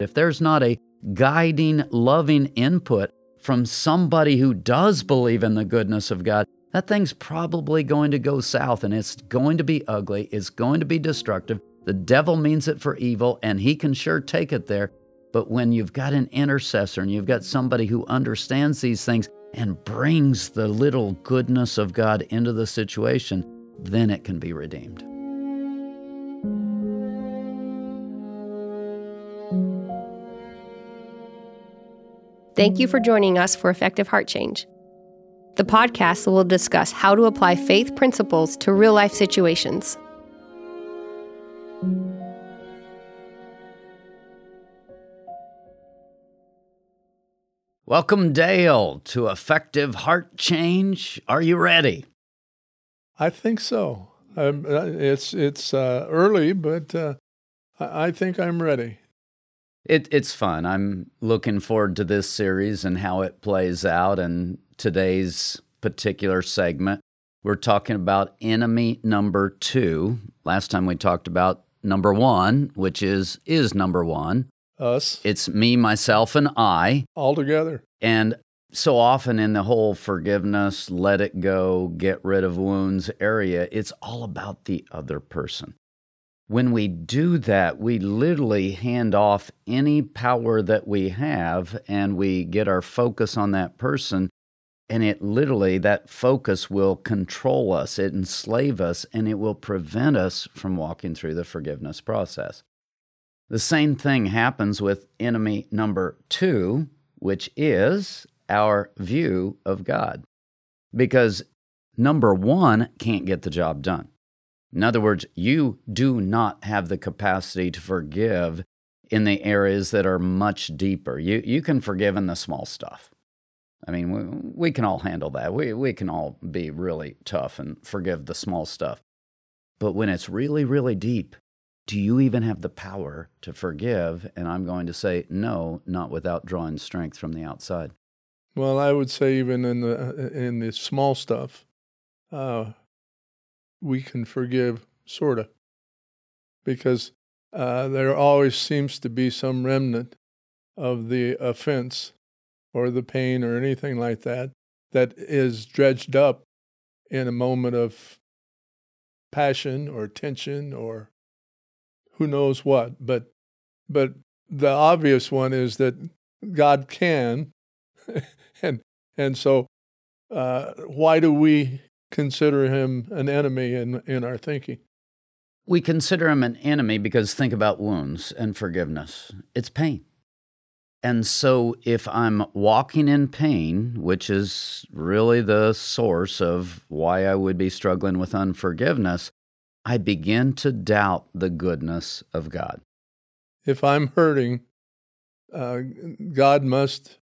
if there's not a guiding, loving input from somebody who does believe in the goodness of God, that thing's probably going to go south and it's going to be ugly. It's going to be destructive. The devil means it for evil and he can sure take it there. But when you've got an intercessor and you've got somebody who understands these things and brings the little goodness of God into the situation, then it can be redeemed. Thank you for joining us for Effective Heart Change. The podcast will discuss how to apply faith principles to real life situations. Welcome, Dale, to Effective Heart Change. Are you ready? I think so. Um, it's it's uh, early, but uh, I think I'm ready. It, it's fun. I'm looking forward to this series and how it plays out. And today's particular segment, we're talking about enemy number two. Last time we talked about number one, which is is number one. Us. It's me, myself, and I. All together. And so often in the whole forgiveness, let it go, get rid of wounds area, it's all about the other person. When we do that, we literally hand off any power that we have and we get our focus on that person. And it literally, that focus will control us, it enslave us, and it will prevent us from walking through the forgiveness process. The same thing happens with enemy number two, which is our view of God. Because number one can't get the job done. In other words, you do not have the capacity to forgive in the areas that are much deeper. You, you can forgive in the small stuff. I mean, we, we can all handle that. We, we can all be really tough and forgive the small stuff. But when it's really, really deep, do you even have the power to forgive? And I'm going to say, no, not without drawing strength from the outside. Well, I would say even in the in the small stuff, uh, we can forgive sort of, because uh, there always seems to be some remnant of the offense or the pain or anything like that that is dredged up in a moment of passion or tension or who knows what. But but the obvious one is that God can, and and so uh, why do we consider him an enemy in in our thinking? We consider him an enemy because think about wounds and forgiveness. It's pain. And so, if I'm walking in pain, which is really the source of why I would be struggling with unforgiveness, I begin to doubt the goodness of God. If I'm hurting, uh, God must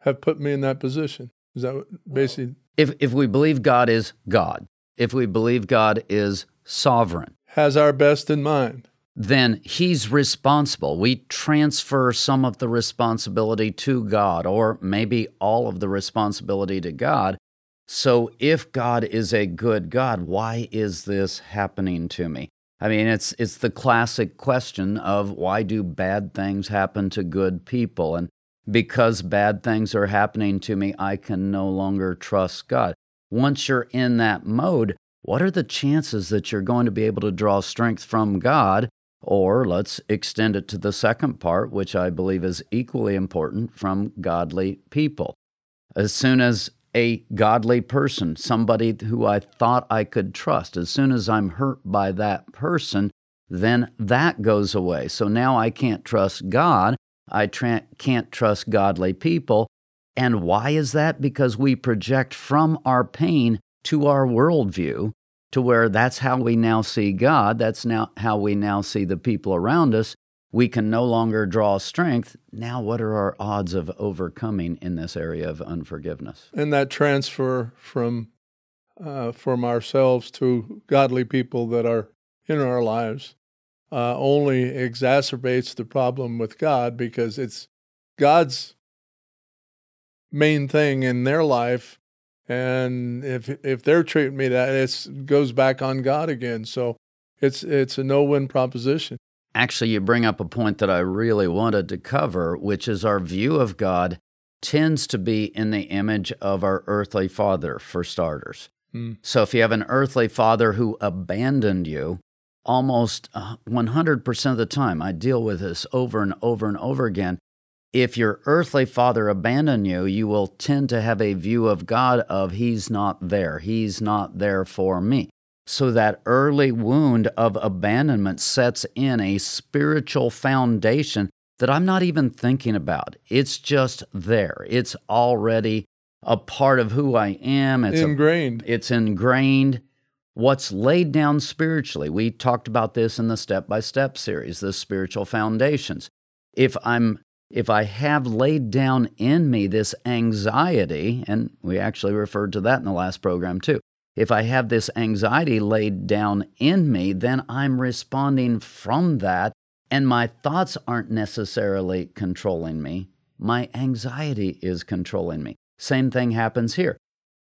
have put me in that position. Is that basically? If, if we believe God is God, if we believe God is sovereign, has our best in mind, then He's responsible. We transfer some of the responsibility to God, or maybe all of the responsibility to God. So, if God is a good God, why is this happening to me? I mean, it's it's the classic question of why do bad things happen to good people? And because bad things are happening to me, I can no longer trust God. Once you're in that mode, what are the chances that you're going to be able to draw strength from God? Or let's extend it to the second part, which I believe is equally important from godly people. As soon as a godly person, somebody who I thought I could trust. As soon as I'm hurt by that person, then that goes away. So now I can't trust God. I tra- can't trust godly people. And why is that? Because we project from our pain to our worldview, to where that's how we now see God. That's now how we now see the people around us we can no longer draw strength. Now, what are our odds of overcoming in this area of unforgiveness? And that transfer from uh, from ourselves to godly people that are in our lives uh, only exacerbates the problem with God because it's God's main thing in their life, and if if they're treating me that, it goes back on God again. So it's it's a no win proposition. Actually, you bring up a point that I really wanted to cover, which is our view of God tends to be in the image of our earthly father, for starters. Mm. So if you have an earthly father who abandoned you, almost 100% uh, of the time, I deal with this over and over and over again. If your earthly father abandoned you, you will tend to have a view of God of He's not there. He's not there for me. So that early wound of abandonment sets in a spiritual foundation that I'm not even thinking about. It's just there. It's already a part of who I am. It's ingrained. A, it's ingrained. What's laid down spiritually. We talked about this in the step by step series, the spiritual foundations. If I'm if I have laid down in me this anxiety, and we actually referred to that in the last program too. If I have this anxiety laid down in me, then I'm responding from that, and my thoughts aren't necessarily controlling me. My anxiety is controlling me. Same thing happens here.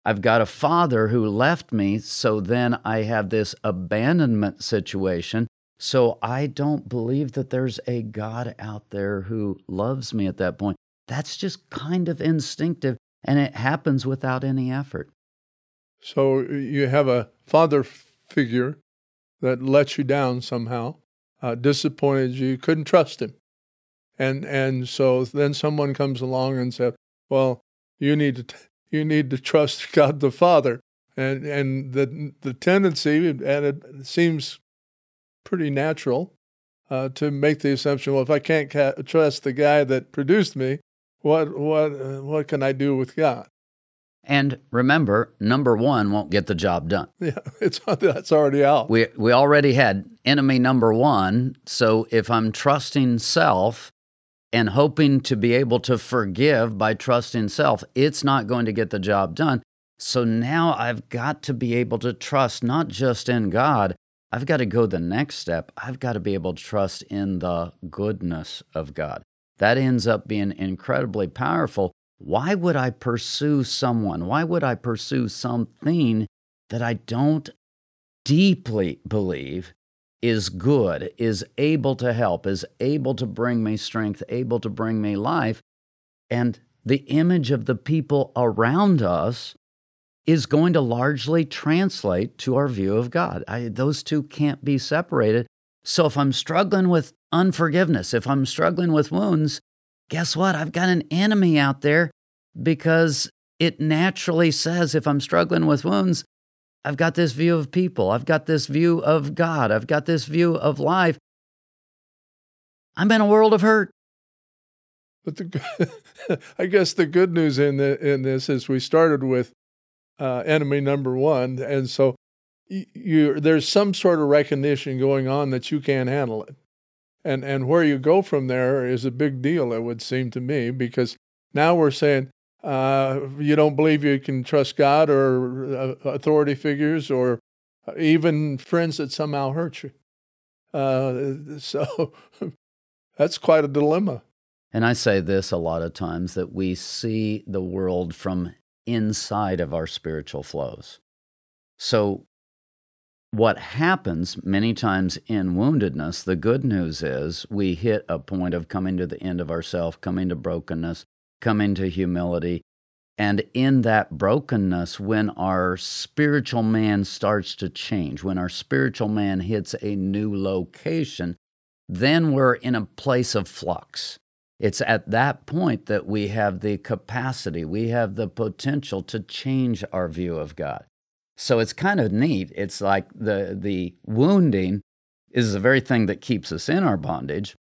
I've got a father who left me, so then I have this abandonment situation. So I don't believe that there's a God out there who loves me at that point. That's just kind of instinctive, and it happens without any effort. So you have a father figure that let you down somehow, uh, disappointed you, couldn't trust him. And, and so then someone comes along and says, Well, you need to t- you need to trust God the Father. And and the the tendency, and it seems pretty natural, uh, to make the assumption, well, if I can't ca- trust the guy that produced me, what what uh, what can I do with God? And remember, number one won't get the job done. Yeah, it's that's already out. We we already had enemy number one. So if I'm trusting self, and hoping to be able to forgive by trusting self, it's not going to get the job done. So now I've got to be able to trust not just in God, I've got to go the next step. I've got to be able to trust in the goodness of God. That ends up being incredibly powerful. Why would I pursue someone? Why would I pursue something that I don't deeply believe is good, is able to help, is able to bring me strength, able to bring me life. And the image of the people around us is going to largely translate to our view of God. I, those two can't be separated. So if I'm struggling with unforgiveness, if I'm struggling with wounds, guess what? I've got an enemy out there because it naturally says if I'm struggling with wounds, I've got this view of people. I've got this view of God. I've got this view of life. I'm in a world of hurt. But the, I guess the good news in the, in this is we started with uh, enemy number one, and so you, you there's some sort of recognition going on that you can't handle it, and and where you go from there is a big deal. It would seem to me because now we're saying uh, you don't believe you can trust God or uh, authority figures or even friends that somehow hurt you. Uh, so that's quite a dilemma. And I say this a lot of times that we see the world from inside of our spiritual flows. So, what happens many times in woundedness, the good news is we hit a point of coming to the end of ourself, coming to brokenness, come into humility. And in that brokenness, when our spiritual man starts to change, when our spiritual man hits a new location, then we're in a place of flux. It's at that point that we have the capacity, we have the potential to change our view of God. So it's kind of neat. It's like the, the wounding is the very thing that keeps us in our bondage,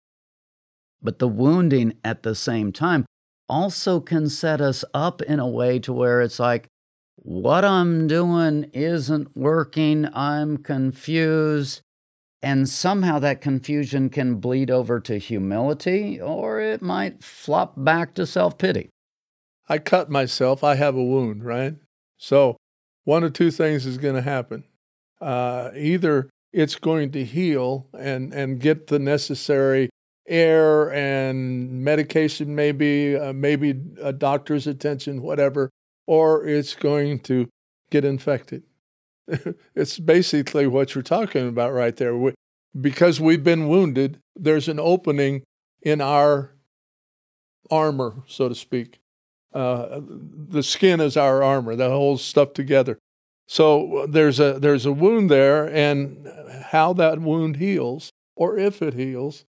but the wounding at the same time also can set us up in a way to where it's like, what I'm doing isn't working, I'm confused. And somehow that confusion can bleed over to humility, or it might flop back to self pity. I cut myself, I have a wound, right? So, one of two things is going to happen. Uh, either it's going to heal and, and get the necessary air and medication, maybe, uh, maybe a doctor's attention, whatever, or it's going to get infected. it's basically what you're talking about right there. We, because we've been wounded, there's an opening in our armor, so to speak. Uh, the skin is our armor that holds stuff together. So there's a there's a wound there, and how that wound heals, or if it heals,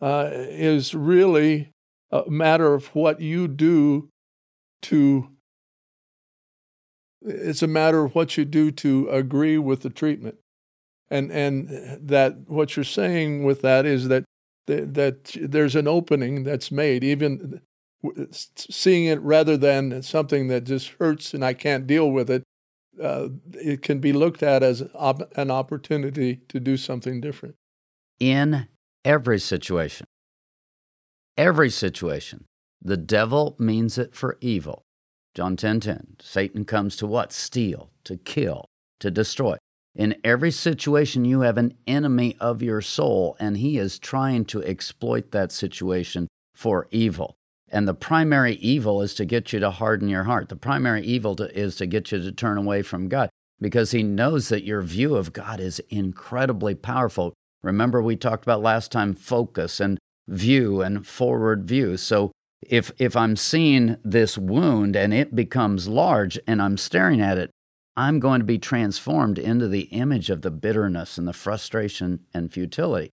uh, is really a matter of what you do to. It's a matter of what you do to agree with the treatment, and and that what you're saying with that is that that there's an opening that's made, even seeing it rather than something that just hurts and I can't deal with it. Uh, it can be looked at as an opportunity to do something different. In every situation, every situation, the devil means it for evil. John 10:10. 10, 10, Satan comes to what? Steal, to kill, to destroy. In every situation, you have an enemy of your soul, and he is trying to exploit that situation for evil. And the primary evil is to get you to harden your heart. The primary evil to, is to get you to turn away from God because he knows that your view of God is incredibly powerful. Remember, we talked about last time focus and view and forward view. So if, if I'm seeing this wound and it becomes large and I'm staring at it, I'm going to be transformed into the image of the bitterness and the frustration and futility.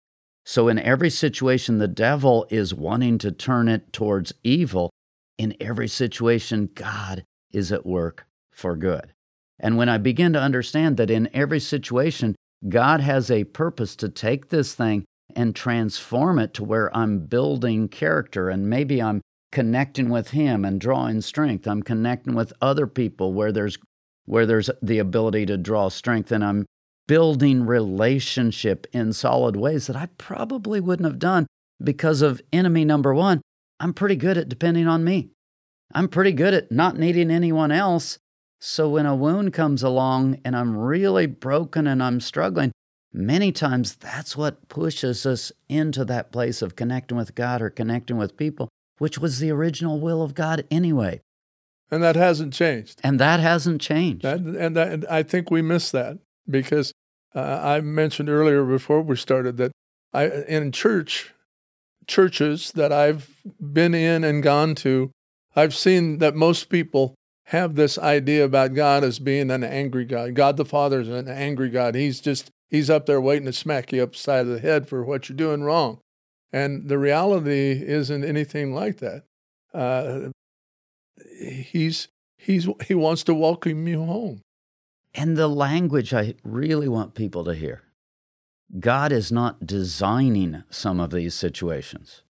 So, in every situation, the devil is wanting to turn it towards evil. In every situation, God is at work for good. And when I begin to understand that in every situation, God has a purpose to take this thing and transform it to where I'm building character and maybe I'm connecting with Him and drawing strength. I'm connecting with other people where there's where there's the ability to draw strength and I'm building relationship in solid ways that I probably wouldn't have done because of enemy number one. I'm pretty good at depending on me. I'm pretty good at not needing anyone else. So when a wound comes along and I'm really broken and I'm struggling, many times that's what pushes us into that place of connecting with God or connecting with people, which was the original will of God anyway. And that hasn't changed. And that hasn't changed. That, and, that, and I think we miss that because uh, I mentioned earlier before we started that I in church churches that I've been in and gone to, I've seen that most people have this idea about God as being an angry God. God the Father is an angry God. He's just he's up there waiting to smack you upside of the head for what you're doing wrong. And the reality isn't anything like that. Uh, he's he's he wants to welcome you home. And the language I really want people to hear God is not designing some of these situations.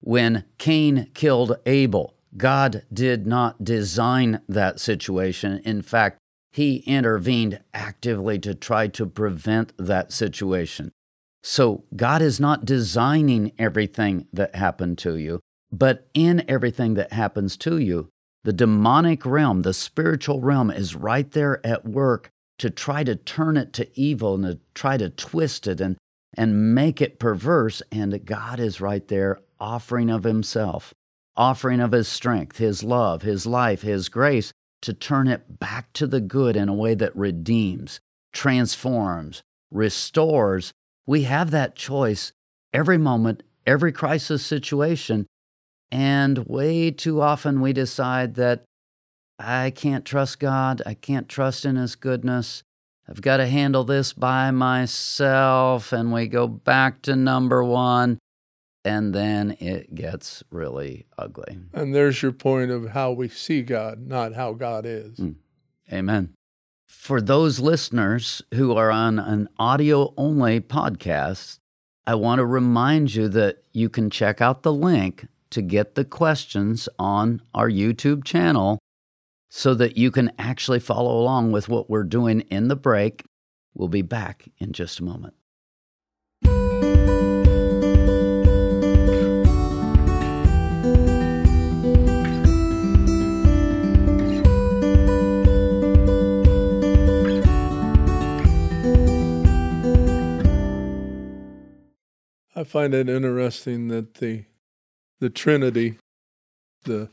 When Cain killed Abel, God did not design that situation. In fact, he intervened actively to try to prevent that situation. So, God is not designing everything that happened to you, but in everything that happens to you, the demonic realm, the spiritual realm, is right there at work to try to turn it to evil and to try to twist it and, and make it perverse. And God is right there offering of Himself, offering of His strength, His love, His life, His grace to turn it back to the good in a way that redeems, transforms, restores. We have that choice every moment, every crisis situation. And way too often we decide that I can't trust God. I can't trust in His goodness. I've got to handle this by myself. And we go back to number one. And then it gets really ugly. And there's your point of how we see God, not how God is. Mm. Amen. For those listeners who are on an audio only podcast, I want to remind you that you can check out the link to get the questions on our YouTube channel so that you can actually follow along with what we're doing in the break. We'll be back in just a moment. I find it interesting that the the Trinity, the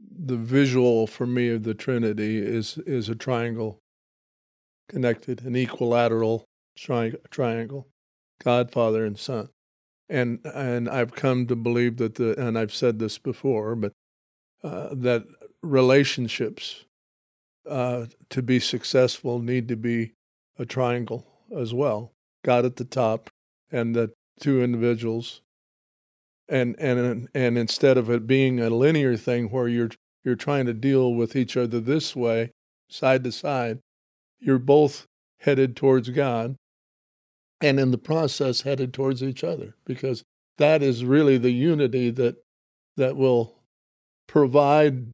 the visual for me of the Trinity is is a triangle connected, an equilateral tri- triangle. God, Father, and Son. And and I've come to believe that the and I've said this before, but uh, that relationships uh, to be successful need to be a triangle as well. God at the top, and the two individuals. And and and instead of it being a linear thing where you're you're trying to deal with each other this way, side to side, you're both headed towards God and in the process headed towards each other because that is really the unity that that will provide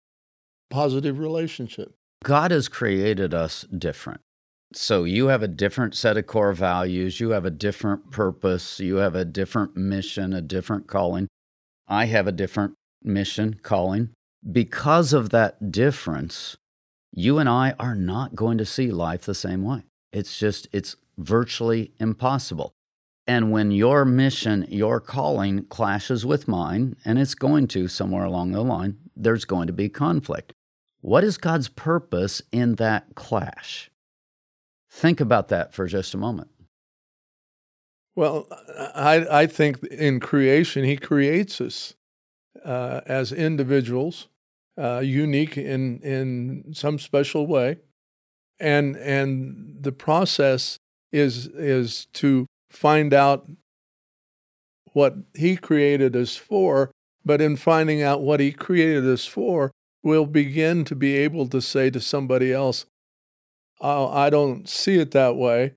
positive relationship. God has created us different. So you have a different set of core values, you have a different purpose, you have a different mission, a different calling. I have a different mission, calling. Because of that difference, you and I are not going to see life the same way. It's just, it's virtually impossible. And when your mission, your calling clashes with mine, and it's going to somewhere along the line, there's going to be conflict. What is God's purpose in that clash? Think about that for just a moment. Well, I, I think in creation, He creates us uh, as individuals, uh, unique in, in some special way. And, and the process is, is to find out what He created us for, but in finding out what He created us for, we'll begin to be able to say to somebody else, I don't see it that way.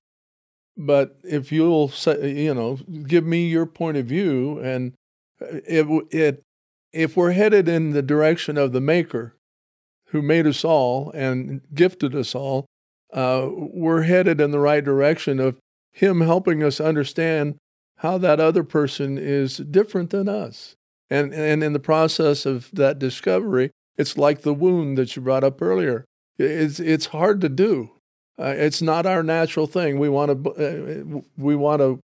But if you'll say, you know, give me your point of view, and it, it, if we're headed in the direction of the Maker, who made us all and gifted us all, uh, we're headed in the right direction of Him helping us understand how that other person is different than us. And, and in the process of that discovery, it's like the wound that you brought up earlier. It's, it's hard to do. Uh, it's not our natural thing. We want to uh, we want to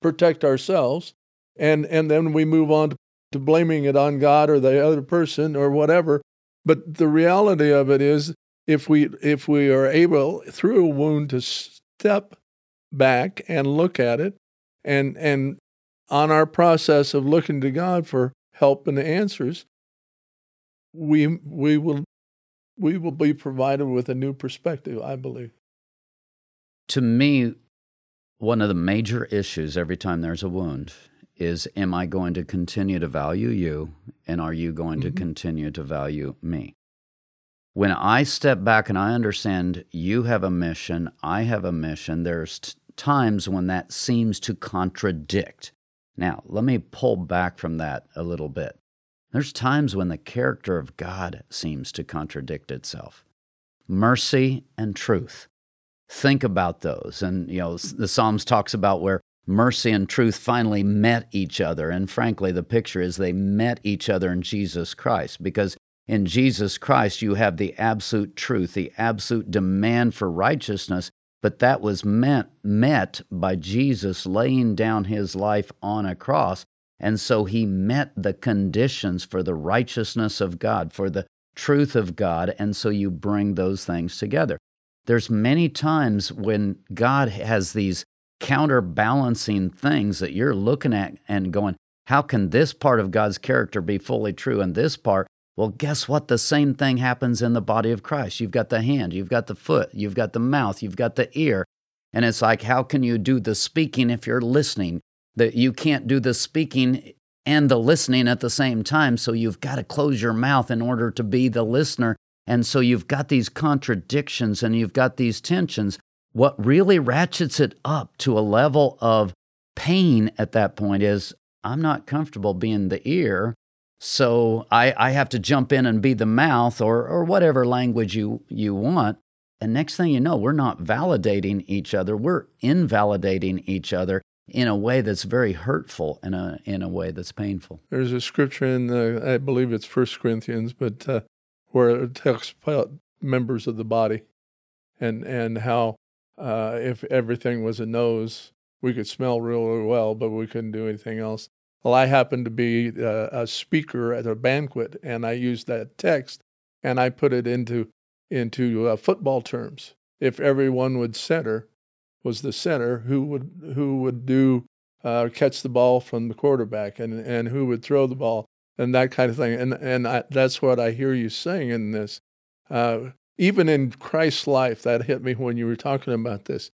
protect ourselves, and and then we move on to, blaming it on God or the other person or whatever. But the reality of it is, if we if we are able through a wound to step back and look at it and and on our process of looking to God for help and answers we we will we will be provided with a new perspective i believe to me one of the major issues every time there's a wound is am i going to continue to value you and are you going mm-hmm. to continue to value me when I step back and I understand you have a mission, I have a mission, there's t- times when that seems to contradict. Now, let me pull back from that a little bit. There's times when the character of God seems to contradict itself. Mercy and truth. Think about those. And, you know, the Psalms talks about where mercy and truth finally met each other. And frankly, the picture is they met each other in Jesus Christ because in Jesus Christ, you have the absolute truth, the absolute demand for righteousness, but that was meant, met by Jesus laying down his life on a cross. And so he met the conditions for the righteousness of God, for the truth of God. And so you bring those things together. There's many times when God has these counterbalancing things that you're looking at and going, how can this part of God's character be fully true and this part well, guess what? The same thing happens in the body of Christ. You've got the hand, you've got the foot, you've got the mouth, you've got the ear. And it's like, how can you do the speaking if you're listening? That you can't do the speaking and the listening at the same time. So you've got to close your mouth in order to be the listener. And so you've got these contradictions and you've got these tensions. What really ratchets it up to a level of pain at that point is I'm not comfortable being the ear so I, I have to jump in and be the mouth or, or whatever language you, you want. And next thing you know, we're not validating each other, we're invalidating each other in a way that's very hurtful in a, in a way that's painful. There's a scripture in, the, I believe it's First Corinthians, but uh, where it talks about members of the body and, and how uh, if everything was a nose, we could smell really well, but we couldn't do anything else. Well, I happened to be a, uh, a speaker at a banquet, and I used that text and I put it into into uh, football terms. If everyone would center, was the center who would who would do uh, catch the ball from the quarterback and and who would throw the ball and that kind of thing. And and I, that's what I hear you saying in this. Uh, even in Christ's life, that hit me when you were talking about this.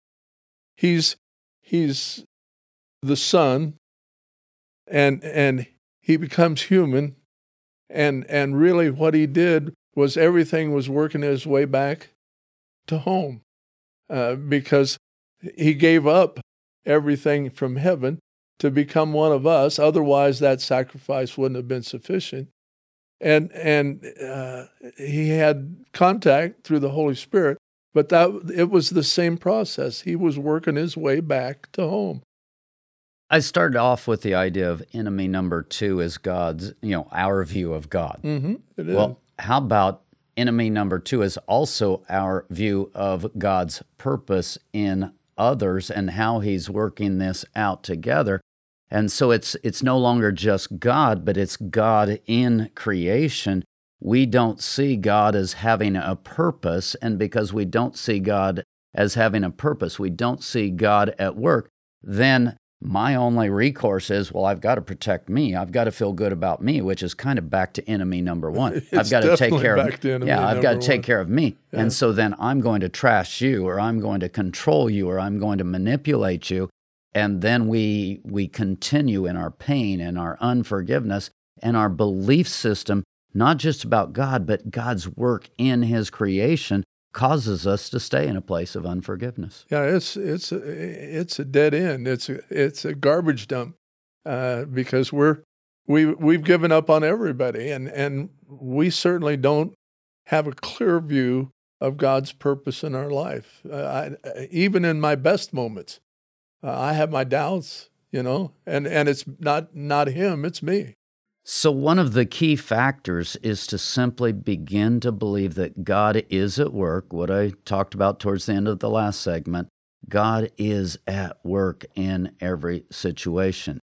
He's he's the Son, and and he becomes human, and and really what he did was everything was working his way back to home, uh, because he gave up everything from heaven to become one of us. Otherwise, that sacrifice wouldn't have been sufficient. And and uh, he had contact through the Holy Spirit, but that it was the same process. He was working his way back to home. I started off with the idea of enemy number two is God's, you know, our view of God. Mm-hmm, well, how about enemy number two is also our view of God's purpose in others and how He's working this out together. And so it's it's no longer just God, but it's God in creation. We don't see God as having a purpose, and because we don't see God as having a purpose, we don't see God at work, then my only recourse is, well, I've got to protect me. I've got to feel good about me, which is kind of back to enemy number one. I've got to take care of yeah. I've got to take care of me, yeah. and so then I'm going to trash you, or I'm going to control you, or I'm going to manipulate you, and then we we continue in our pain and our unforgiveness and our belief system, not just about God, but God's work in His creation causes us to stay in a place of unforgiveness. Yeah, it's it's a, it's a dead end. It's a, it's a garbage dump uh, because we're we we've given up on everybody, and and we certainly don't have a clear view of God's purpose in our life. Uh, I, even in my best moments, uh, I have my doubts, you know, and and it's not not Him, it's me. So, one of the key factors is to simply begin to believe that God is at work, what I talked about towards the end of the last segment. God is at work in every situation.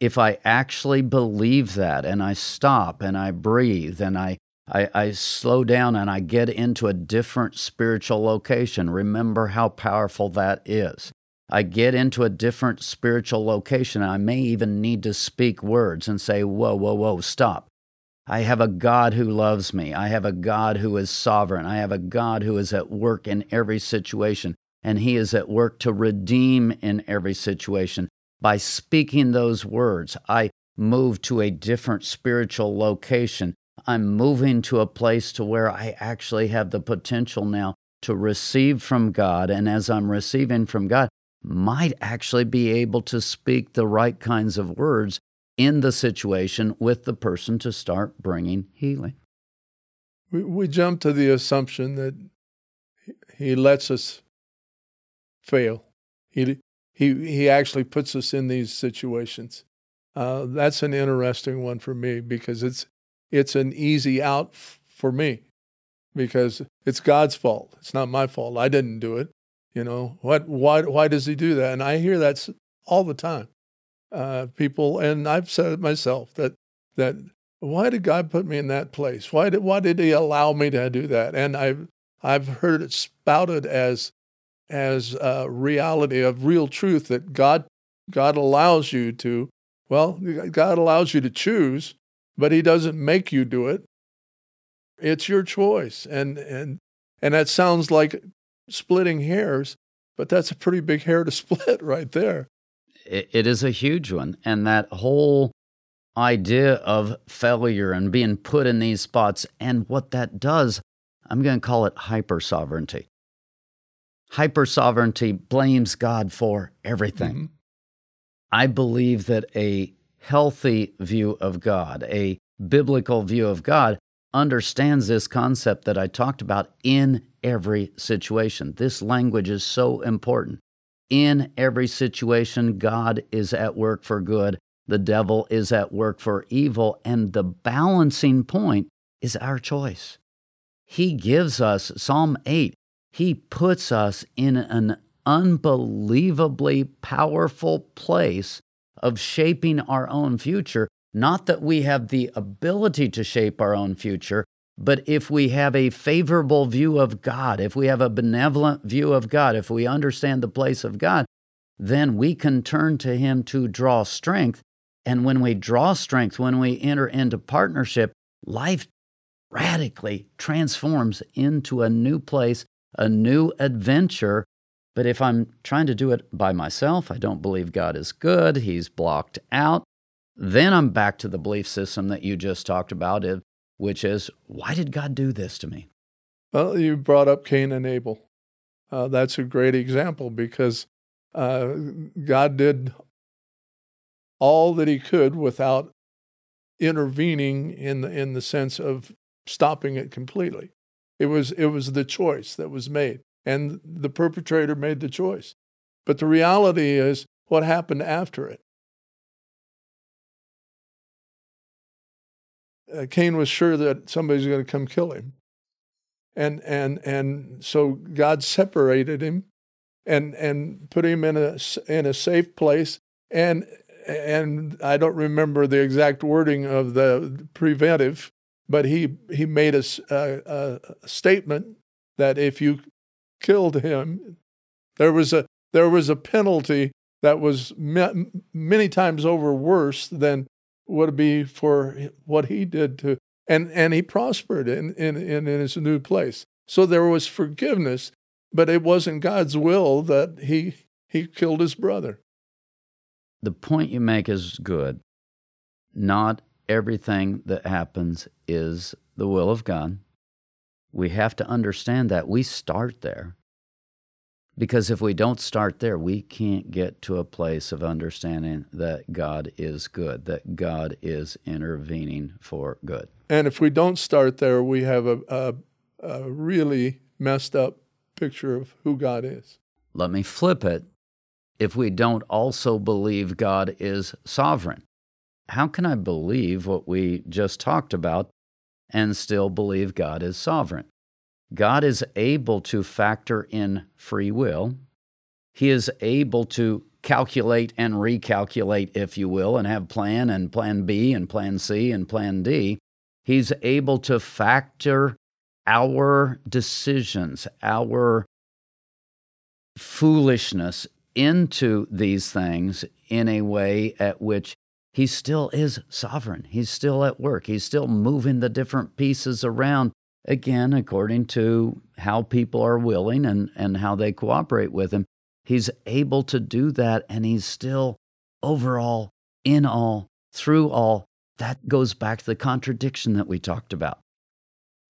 If I actually believe that and I stop and I breathe and I, I, I slow down and I get into a different spiritual location, remember how powerful that is. I get into a different spiritual location. I may even need to speak words and say, Whoa, whoa, whoa, stop. I have a God who loves me. I have a God who is sovereign. I have a God who is at work in every situation, and He is at work to redeem in every situation. By speaking those words, I move to a different spiritual location. I'm moving to a place to where I actually have the potential now to receive from God. And as I'm receiving from God, might actually be able to speak the right kinds of words in the situation with the person to start bringing healing. We, we jump to the assumption that he lets us fail. He, he, he actually puts us in these situations. Uh, that's an interesting one for me because it's, it's an easy out f- for me because it's God's fault. It's not my fault. I didn't do it. You know, what, why, why does he do that? And I hear that all the time. Uh, people, and I've said it myself that, that why did God put me in that place? Why did, why did he allow me to do that? And I've, I've heard it spouted as, as a reality of real truth that God, God allows you to, well, God allows you to choose, but he doesn't make you do it. It's your choice. And, and, and that sounds like splitting hairs, but that's a pretty big hair to split right there. it is a huge one. And that whole idea of failure and being put in these spots and what that does, I'm going to call it hyper sovereignty. Hyper sovereignty blames God for everything. Mm-hmm. I believe that a healthy view of God, a biblical view of God, understands this concept that I talked about in every situation. This language is so important. In every situation, God is at work for good, the devil is at work for evil, and the balancing point is our choice. He gives us, Psalm 8, He puts us in an unbelievably powerful place of shaping our own future not that we have the ability to shape our own future, But if we have a favorable view of God, if we have a benevolent view of God, if we understand the place of God, then we can turn to Him to draw strength. And when we draw strength, when we enter into partnership, life radically transforms into a new place, a new adventure. But if I'm trying to do it by myself, I don't believe God is good, He's blocked out, then I'm back to the belief system that you just talked about, which is why did God do this to me? Well, you brought up Cain and Abel. Uh, that's a great example because uh, God did all that He could without intervening in the, in the sense of stopping it completely. It was it was the choice that was made, and the perpetrator made the choice. But the reality is what happened after it. Uh, Cain was sure that somebody's going to come kill him, and and and so God separated him, and and put him in a in a safe place, and and I don't remember the exact wording of the preventive, but he he made a, a, a statement that if you killed him, there was a there was a penalty that was many times over worse than would be for what he did to and and he prospered in, in in his new place so there was forgiveness but it wasn't god's will that he he killed his brother the point you make is good not everything that happens is the will of God. We have to understand that. We start there. Because if we don't start there, we can't get to a place of understanding that God is good, that God is intervening for good. And if we don't start there, we have a, a, a really messed up picture of who God is. Let me flip it. If we don't also believe God is sovereign, how can I believe what we just talked about and still believe God is sovereign? God is able to factor in free will. He is able to calculate and recalculate, if you will, and have plan and plan B and plan C and plan D. He's able to factor our decisions, our foolishness into these things in a way at which he still is sovereign. He's still at work. He's still moving the different pieces around, again, according to how people are willing and, and how they cooperate with him. He's able to do that, and he's still overall, in all, through all. That goes back to the contradiction that we talked about.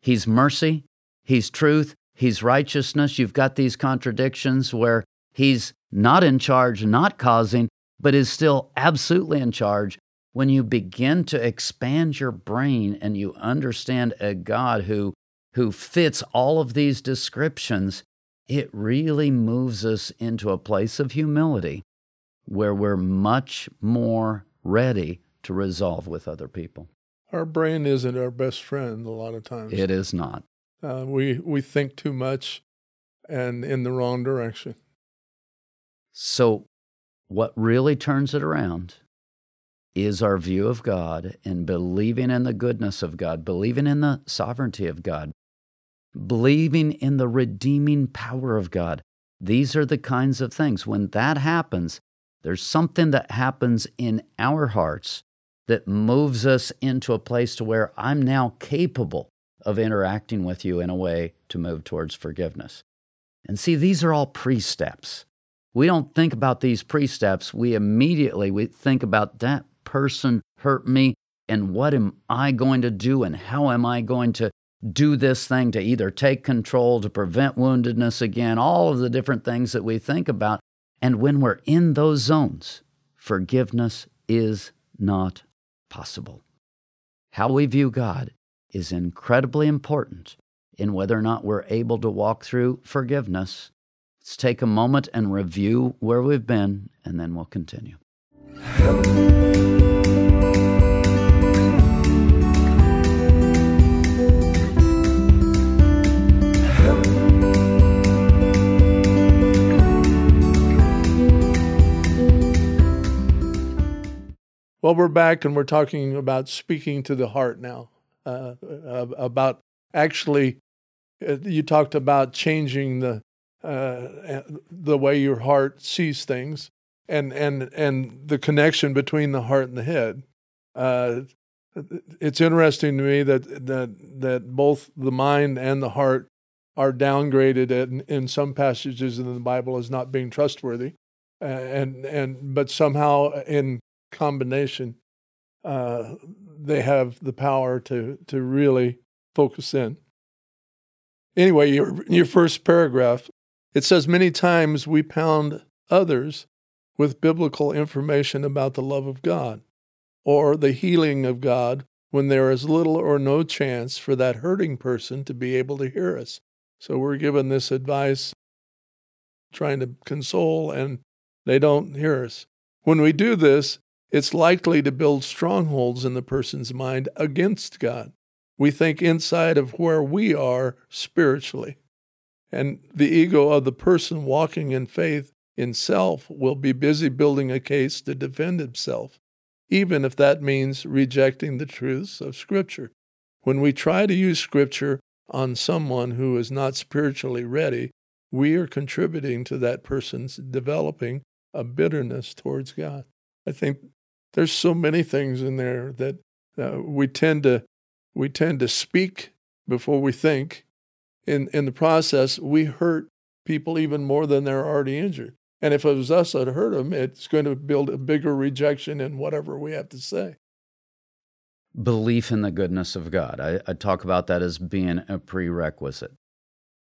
He's mercy, he's truth, he's righteousness. You've got these contradictions where he's not in charge, not causing, but is still absolutely in charge when you begin to expand your brain and you understand a God who, who fits all of these descriptions, it really moves us into a place of humility where we're much more ready to resolve with other people. Our brain isn't our best friend a lot of times. It is not. Uh, we, we think too much and in the wrong direction. So, what really turns it around is our view of God and believing in the goodness of God, believing in the sovereignty of God, believing in the redeeming power of God. These are the kinds of things. When that happens, there's something that happens in our hearts that moves us into a place to where I'm now capable of interacting with you in a way to move towards forgiveness. And see, these are all pre steps we don't think about these pre steps. We immediately we think about that person hurt me and what am I going to do and how am I going to do this thing to either take control, to prevent woundedness again, all of the different things that we think about. And when we're in those zones, forgiveness is not possible. How we view God is incredibly important in whether or not we're able to walk through forgiveness Let's take a moment and review where we've been, and then we'll continue. Well, we're back and we're talking about speaking to the heart now, uh, about actually, uh, you talked about changing the uh, the way your heart sees things, and and and the connection between the heart and the head. Uh, it's interesting to me that that that both the mind and the heart are downgraded in, in some passages in the Bible as not being trustworthy, and and but somehow in combination, uh, they have the power to to really focus in. Anyway, your your first paragraph it says many times we pound others with biblical information about the love of God or the healing of God when there is little or no chance for that hurting person to be able to hear us. So we're given this advice, trying to console, and they don't hear us. When we do this, it's likely to build strongholds in the person's mind against God. We think inside of where we are spiritually. And the ego of the person walking in faith in self will be busy building a case to defend himself, even if that means rejecting the truths of Scripture. When we try to use Scripture on someone who is not spiritually ready, we are contributing to that person's developing a bitterness towards God. I think there's so many things in there that uh, we tend to we tend to speak before we think in, in the process, we hurt people even more than they're already injured. And if it was us that hurt them, it's going to build a bigger rejection in whatever we have to say. Belief in the goodness of God. I, I talk about that as being a prerequisite.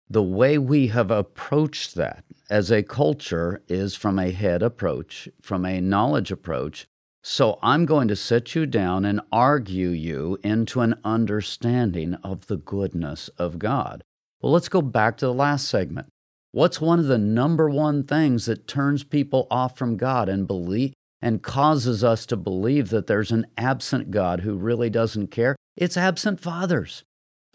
The way we have approached that as a culture is from a head approach, from a knowledge approach. So I'm going to sit you down and argue you into an understanding of the goodness of God. Well, let's go back to the last segment. What's one of the number one things that turns people off from God and believe and causes us to believe that there's an absent God who really doesn't care? It's absent fathers.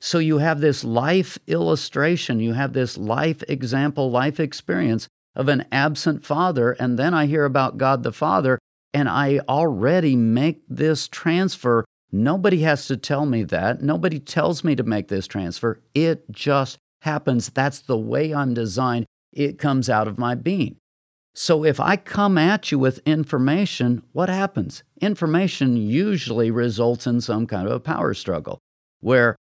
So you have this life illustration, you have this life example, life experience of an absent father, and then I hear about God the Father, and I already make this transfer Nobody has to tell me that. Nobody tells me to make this transfer. It just happens. That's the way I'm designed. It comes out of my being. So if I come at you with information, what happens? Information usually results in some kind of a power struggle where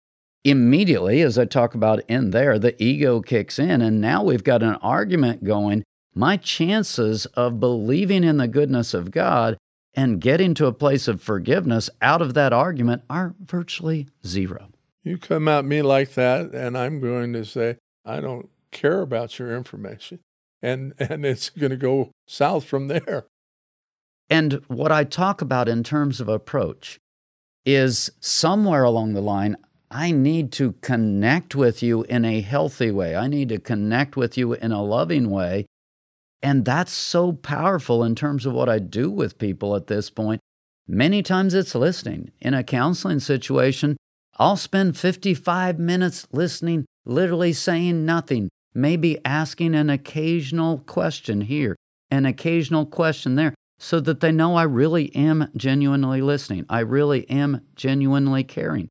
immediately, as I talk about in there, the ego kicks in. And now we've got an argument going. My chances of believing in the goodness of God and getting to a place of forgiveness out of that argument are virtually zero. You come at me like that, and I'm going to say, I don't care about your information. And, and it's going to go south from there. And what I talk about in terms of approach is somewhere along the line, I need to connect with you in a healthy way. I need to connect with you in a loving way and that's so powerful in terms of what I do with people at this point. Many times it's listening. In a counseling situation, I'll spend 55 minutes listening, literally saying nothing, maybe asking an occasional question here, an occasional question there, so that they know I really am genuinely listening. I really am genuinely caring.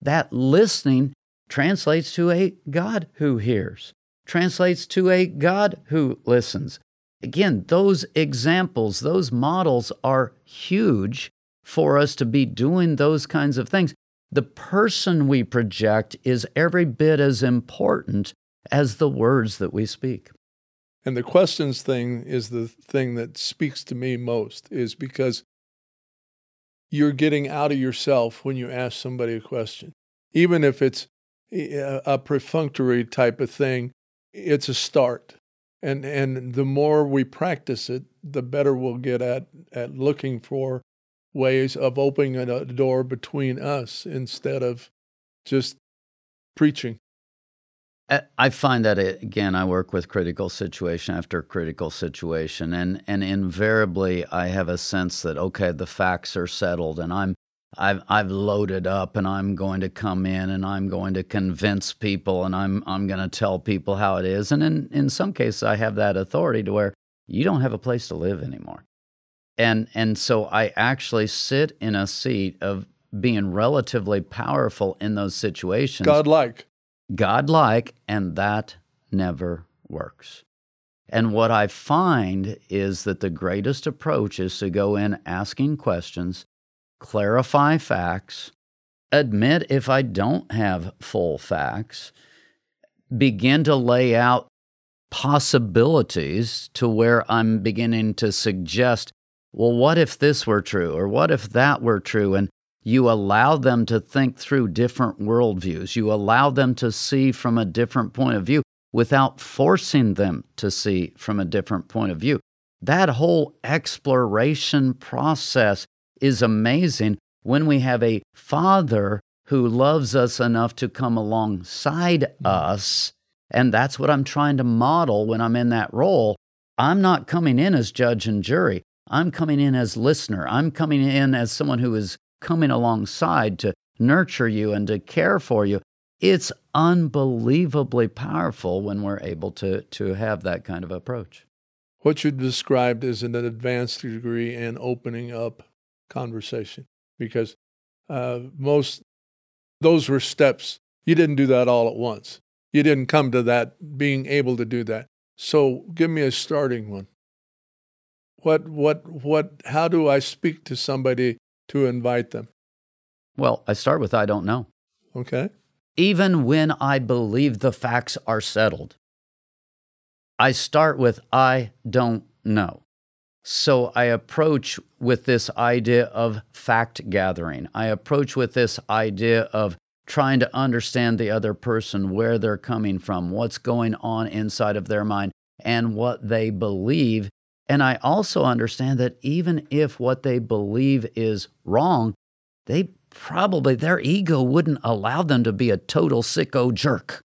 That listening translates to a God who hears, translates to a God who listens, Again, those examples, those models are huge for us to be doing those kinds of things. The person we project is every bit as important as the words that we speak. And the questions thing is the thing that speaks to me most, is because you're getting out of yourself when you ask somebody a question. Even if it's a perfunctory type of thing, it's a start and and the more we practice it, the better we'll get at at looking for ways of opening a door between us instead of just preaching. I find that uh, again, I work with critical situation after critical situation, and and invariably I have a sense that okay, the facts are settled, and I'm I've I've loaded up and I'm going to come in and I'm going to convince people and I'm I'm going to tell people how it is and in in some cases I have that authority to where you don't have a place to live anymore. And and so I actually sit in a seat of being relatively powerful in those situations. Godlike. Godlike, and that never works. And what I find is that the greatest approach is to go in asking questions, clarify facts, admit if I don't have full facts, begin to lay out possibilities to where I'm beginning to suggest, well, what if this were true? Or what if that were true? And you allow them to think through different worldviews. You allow them to see from a different point of view without forcing them to see from a different point of view. That whole exploration process is amazing when we have a father who loves us enough to come alongside mm. us. And that's what I'm trying to model when I'm in that role. I'm not coming in as judge and jury. I'm coming in as listener. I'm coming in as someone who is coming alongside to nurture you and to care for you. It's unbelievably powerful when we're able to, to have that kind of approach. What you described is an advanced degree in opening up conversation because uh, most those were steps. You didn't do that all at once. You didn't come to that being able to do that. So give me a starting one. What what what how do I speak to somebody to invite them? Well, I start with I don't know. Okay. Even when I believe the facts are settled, I start with I don't know. So I approach with this idea of fact gathering. I approach with this idea of trying to understand the other person, where they're coming from, what's going on inside of their mind, and what they believe and I also understand that even if what they believe is wrong, they probably, their ego wouldn't allow them to be a total sicko jerk.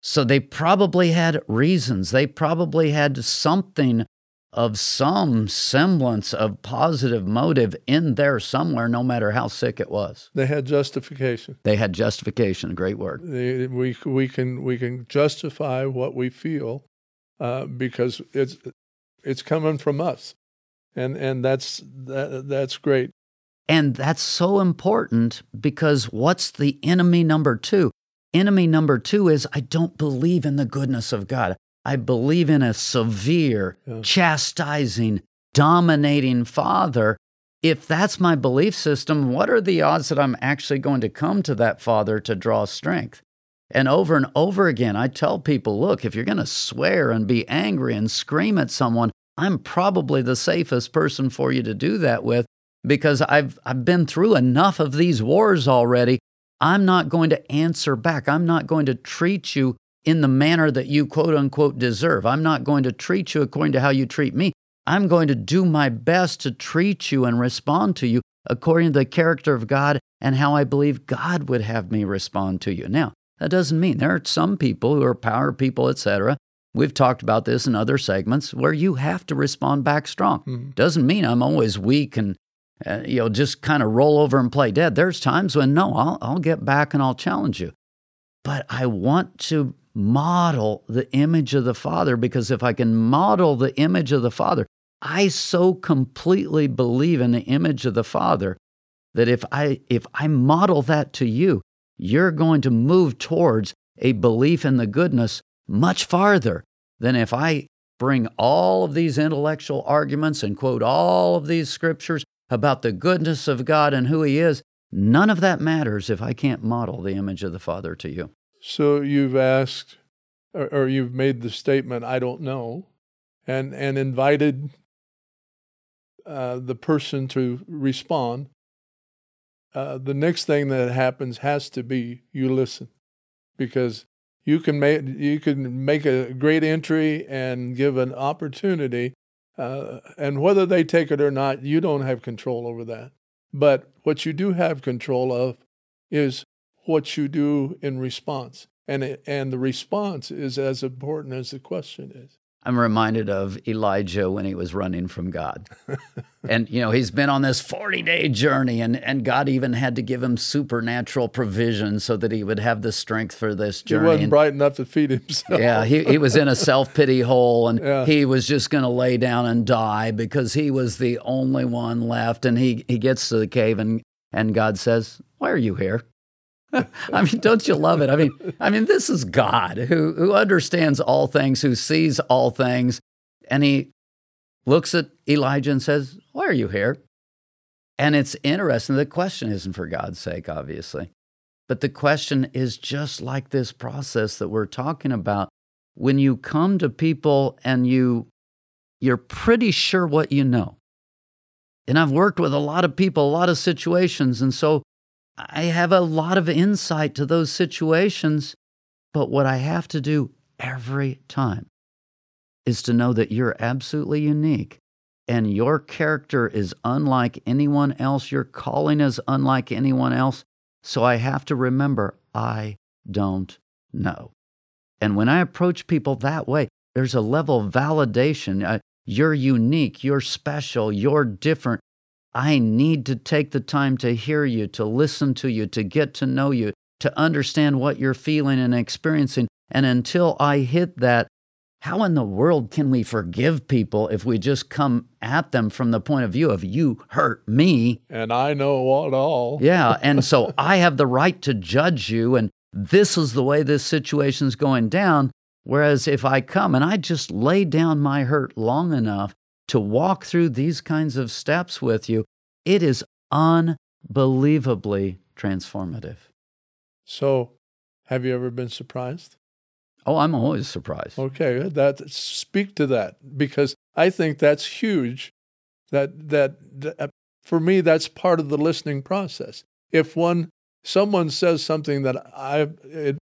So they probably had reasons. They probably had something of some semblance of positive motive in there somewhere, no matter how sick it was. They had justification. They had justification. Great word. They, we we can we can justify what we feel uh, because it's it's coming from us. And and that's that, that's great. And that's so important because what's the enemy number 2? Enemy number 2 is I don't believe in the goodness of God. I believe in a severe, yeah. chastising, dominating father. If that's my belief system, what are the odds that I'm actually going to come to that father to draw strength? And over and over again, I tell people look, if you're going to swear and be angry and scream at someone, I'm probably the safest person for you to do that with because I've, I've been through enough of these wars already. I'm not going to answer back. I'm not going to treat you in the manner that you quote unquote deserve. I'm not going to treat you according to how you treat me. I'm going to do my best to treat you and respond to you according to the character of God and how I believe God would have me respond to you. Now, that doesn't mean there are some people who are power people, etc. We've talked about this in other segments where you have to respond back strong. Mm-hmm. Doesn't mean I'm always weak and uh, you know just kind of roll over and play dead. There's times when no, I'll I'll get back and I'll challenge you. But I want to model the image of the Father because if I can model the image of the Father, I so completely believe in the image of the Father that if I if I model that to you, you're going to move towards a belief in the goodness much farther than if I bring all of these intellectual arguments and quote all of these scriptures about the goodness of God and who He is. None of that matters if I can't model the image of the Father to you. So you've asked, or, or you've made the statement, I don't know, and, and invited uh, the person to respond. Uh, the next thing that happens has to be you listen because you can make you can make a great entry and give an opportunity uh, and whether they take it or not you don't have control over that. But what you do have control of is what you do in response and it, and the response is as important as the question is I'm reminded of Elijah when he was running from God. and, you know, he's been on this 40 day journey, and, and God even had to give him supernatural provision so that he would have the strength for this journey. He wasn't bright enough to feed himself. yeah, he, he was in a self pity hole, and yeah. he was just going to lay down and die because he was the only one left. And he, he gets to the cave, and And God says, Why are you here? I mean, don't you love it? I mean, I mean, this is God who, who understands all things, who sees all things. And he looks at Elijah and says, Why are you here? And it's interesting. The question isn't for God's sake, obviously. But the question is just like this process that we're talking about. When you come to people and you you're pretty sure what you know. And I've worked with a lot of people, a lot of situations, and so I have a lot of insight to those situations. But what I have to do every time is to know that you're absolutely unique and your character is unlike anyone else. Your calling is unlike anyone else. So I have to remember I don't know. And when I approach people that way, there's a level of validation. Uh, you're unique, you're special, you're different. I need to take the time to hear you, to listen to you, to get to know you, to understand what you're feeling and experiencing. And until I hit that, how in the world can we forgive people if we just come at them from the point of view of you hurt me? And I know what all. yeah. And so I have the right to judge you. And this is the way this situation's going down. Whereas if I come and I just lay down my hurt long enough to walk through these kinds of steps with you, it is unbelievably transformative. So, have you ever been surprised? Oh, I'm always surprised. Okay, that speak to that because I think that's huge. That that, that uh, for me that's part of the listening process. If one someone says something that I it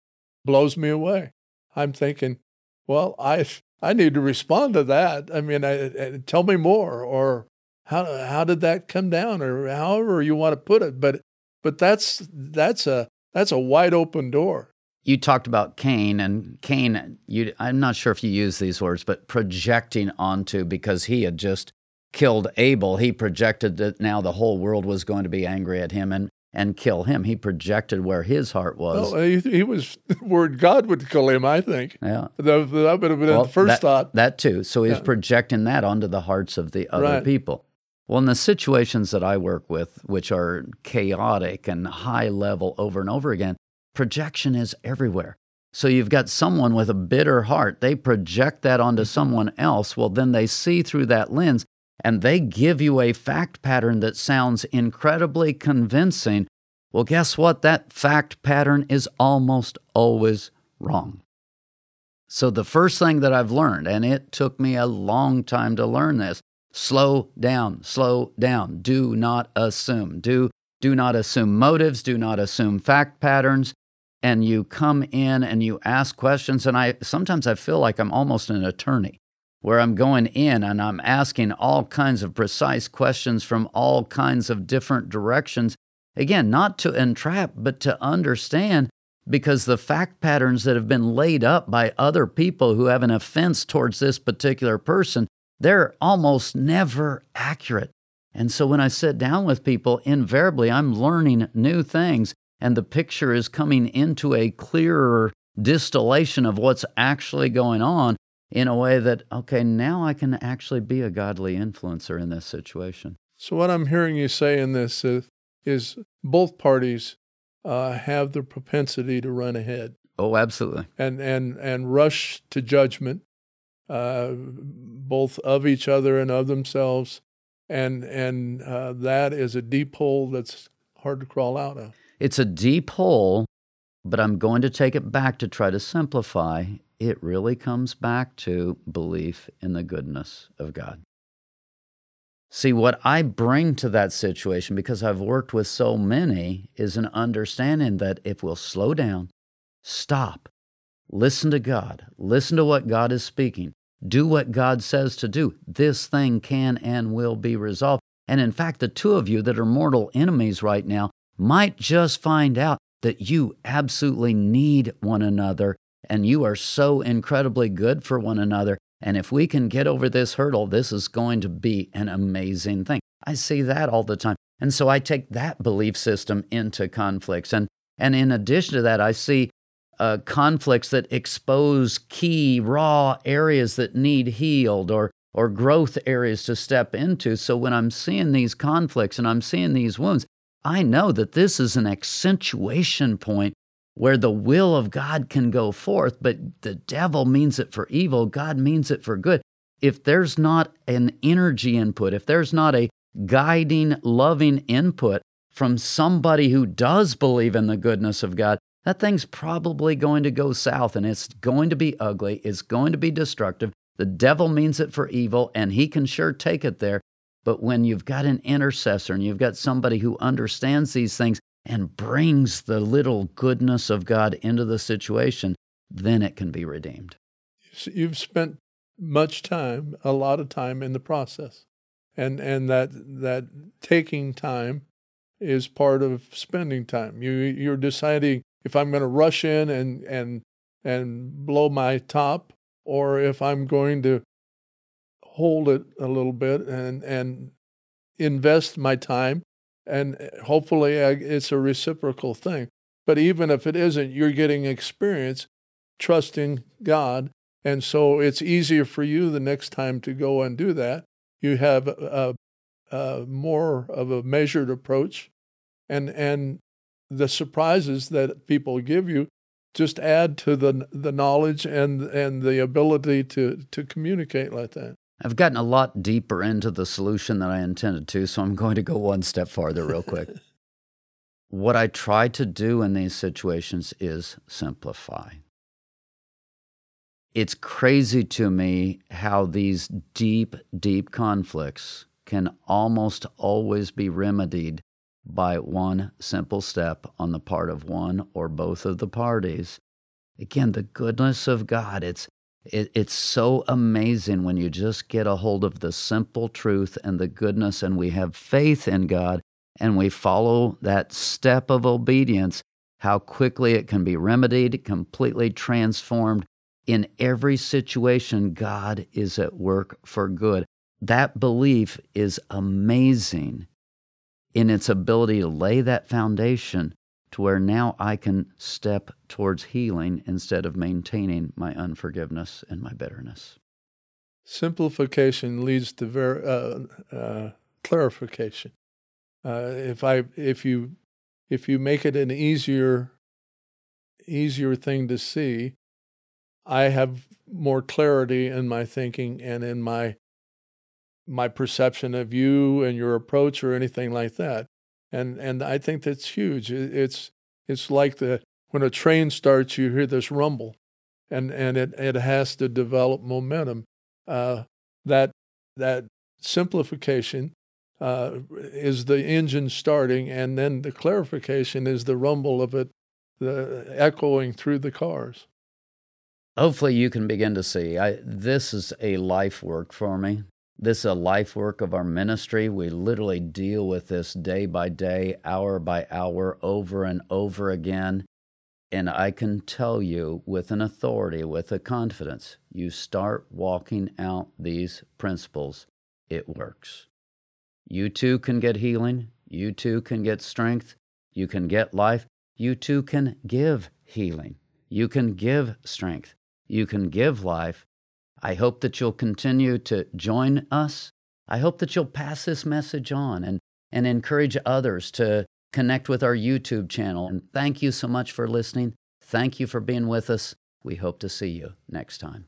blows me away. I'm thinking, well, I I need to respond to that. I mean, I, I, tell me more, or how how did that come down, or however you want to put it. But but that's that's a that's a wide open door. You talked about Cain, and Cain. You, I'm not sure if you use these words, but projecting onto because he had just killed Abel, he projected that now the whole world was going to be angry at him, and and kill him. He projected where his heart was. Well, he, he was where God would kill him. I think. Yeah, that, that would have been well, the first that, thought. That too. So he's yeah. projecting that onto the hearts of the other right. people. Well, in the situations that I work with, which are chaotic and high level over and over again, projection is everywhere. So you've got someone with a bitter heart. They project that onto someone else. Well, then they see through that lens and they give you a fact pattern that sounds incredibly convincing, well, guess what? That fact pattern is almost always wrong. So, the first thing that I've learned, and it took me a long time to learn this slow down, slow down. Do not assume. Do, do not assume motives, do not assume fact patterns. And you come in and you ask questions. And I sometimes I feel like I'm almost an attorney where I'm going in and I'm asking all kinds of precise questions from all kinds of different directions. Again, not to entrap, but to understand because the fact patterns that have been laid up by other people who have an offense towards this particular person, they're almost never accurate. And so when I sit down with people, invariably I'm learning new things and the picture is coming into a clearer distillation of what's actually going on in a way that, okay, now I can actually be a godly influencer in this situation. So, what I'm hearing you say in this is, is both parties uh, have the propensity to run ahead. Oh, absolutely. And, and, and rush to judgment, uh, both of each other and of themselves. And, and uh, that is a deep hole that's hard to crawl out of. It's a deep hole, but I'm going to take it back to try to simplify it really comes back to belief in the goodness of God. See, what I bring to that situation, because I've worked with so many, is an understanding that if we'll slow down, stop, listen to God, listen to what God is speaking, do what God says to do, this thing can and will be resolved. And in fact, the two of you that are mortal enemies right now might just find out that you absolutely need one another and you are so incredibly good for one another. And if we can get over this hurdle, this is going to be an amazing thing. I see that all the time. And so I take that belief system into conflicts. And, and in addition to that, I see uh, conflicts that expose key, raw areas that need healed or, or growth areas to step into. So when I'm seeing these conflicts and I'm seeing these wounds, I know that this is an accentuation point where the will of God can go forth, but the devil means it for evil, God means it for good. If there's not an energy input, if there's not a guiding, loving input from somebody who does believe in the goodness of God, that thing's probably going to go south and it's going to be ugly. It's going to be destructive. The devil means it for evil and he can sure take it there. But when you've got an intercessor and you've got somebody who understands these things and brings the little goodness of God into the situation, then it can be redeemed. You've spent much time, a lot of time in the process. And and that that taking time is part of spending time. You you're deciding if I'm going to rush in and and and blow my top or if I'm going to hold it a little bit and and invest my time and eh, hopefully it's a reciprocal thing. But even if it isn't, you're getting experience trusting God and so it's easier for you the next time to go and do that. You have a, a more of a measured approach, and and the surprises that people give you just add to the the knowledge and and the ability to to communicate like that. I've gotten a lot deeper into the solution than I intended to, so I'm going to go one step farther real quick. what I try to do in these situations is simplify it's crazy to me how these deep, deep conflicts can almost always be remedied by one simple step on the part of one or both of the parties. Again, the goodness of God, it's it, it's so amazing when you just get a hold of the simple truth and the goodness, and we have faith in God and we follow that step of obedience, how quickly it can be remedied, completely transformed, in every situation, God is at work for good. That belief is amazing in its ability to lay that foundation to where now I can step towards healing instead of maintaining my unforgiveness and my bitterness. Simplification leads to ver- uh, uh, clarification. Uh, if I if you if you make it an easier easier thing to see, I have more clarity in my thinking and in my my perception of you and your approach or anything like that. And and I think that's huge. It's it's like the when a train starts, you hear this rumble, and and it it has to develop momentum. Uh, that that simplification uh, is the engine starting, and then the clarification is the rumble of it, the echoing through the cars hopefully you can begin to see I, this is a life work for me this is a life work of our ministry. We literally deal with this day by day hour by hour over and over again. And i can tell you with an authority with a confidence you start walking out these principles. It works. You too can get healing. You too can get strength. You can get life. You too can give healing. You can give strength. You can give life. I hope that you'll continue to join us. I hope that you'll pass this message on and, and encourage others to connect with our YouTube channel. And thank you so much for listening. Thank you for being with us. We hope to see you next time.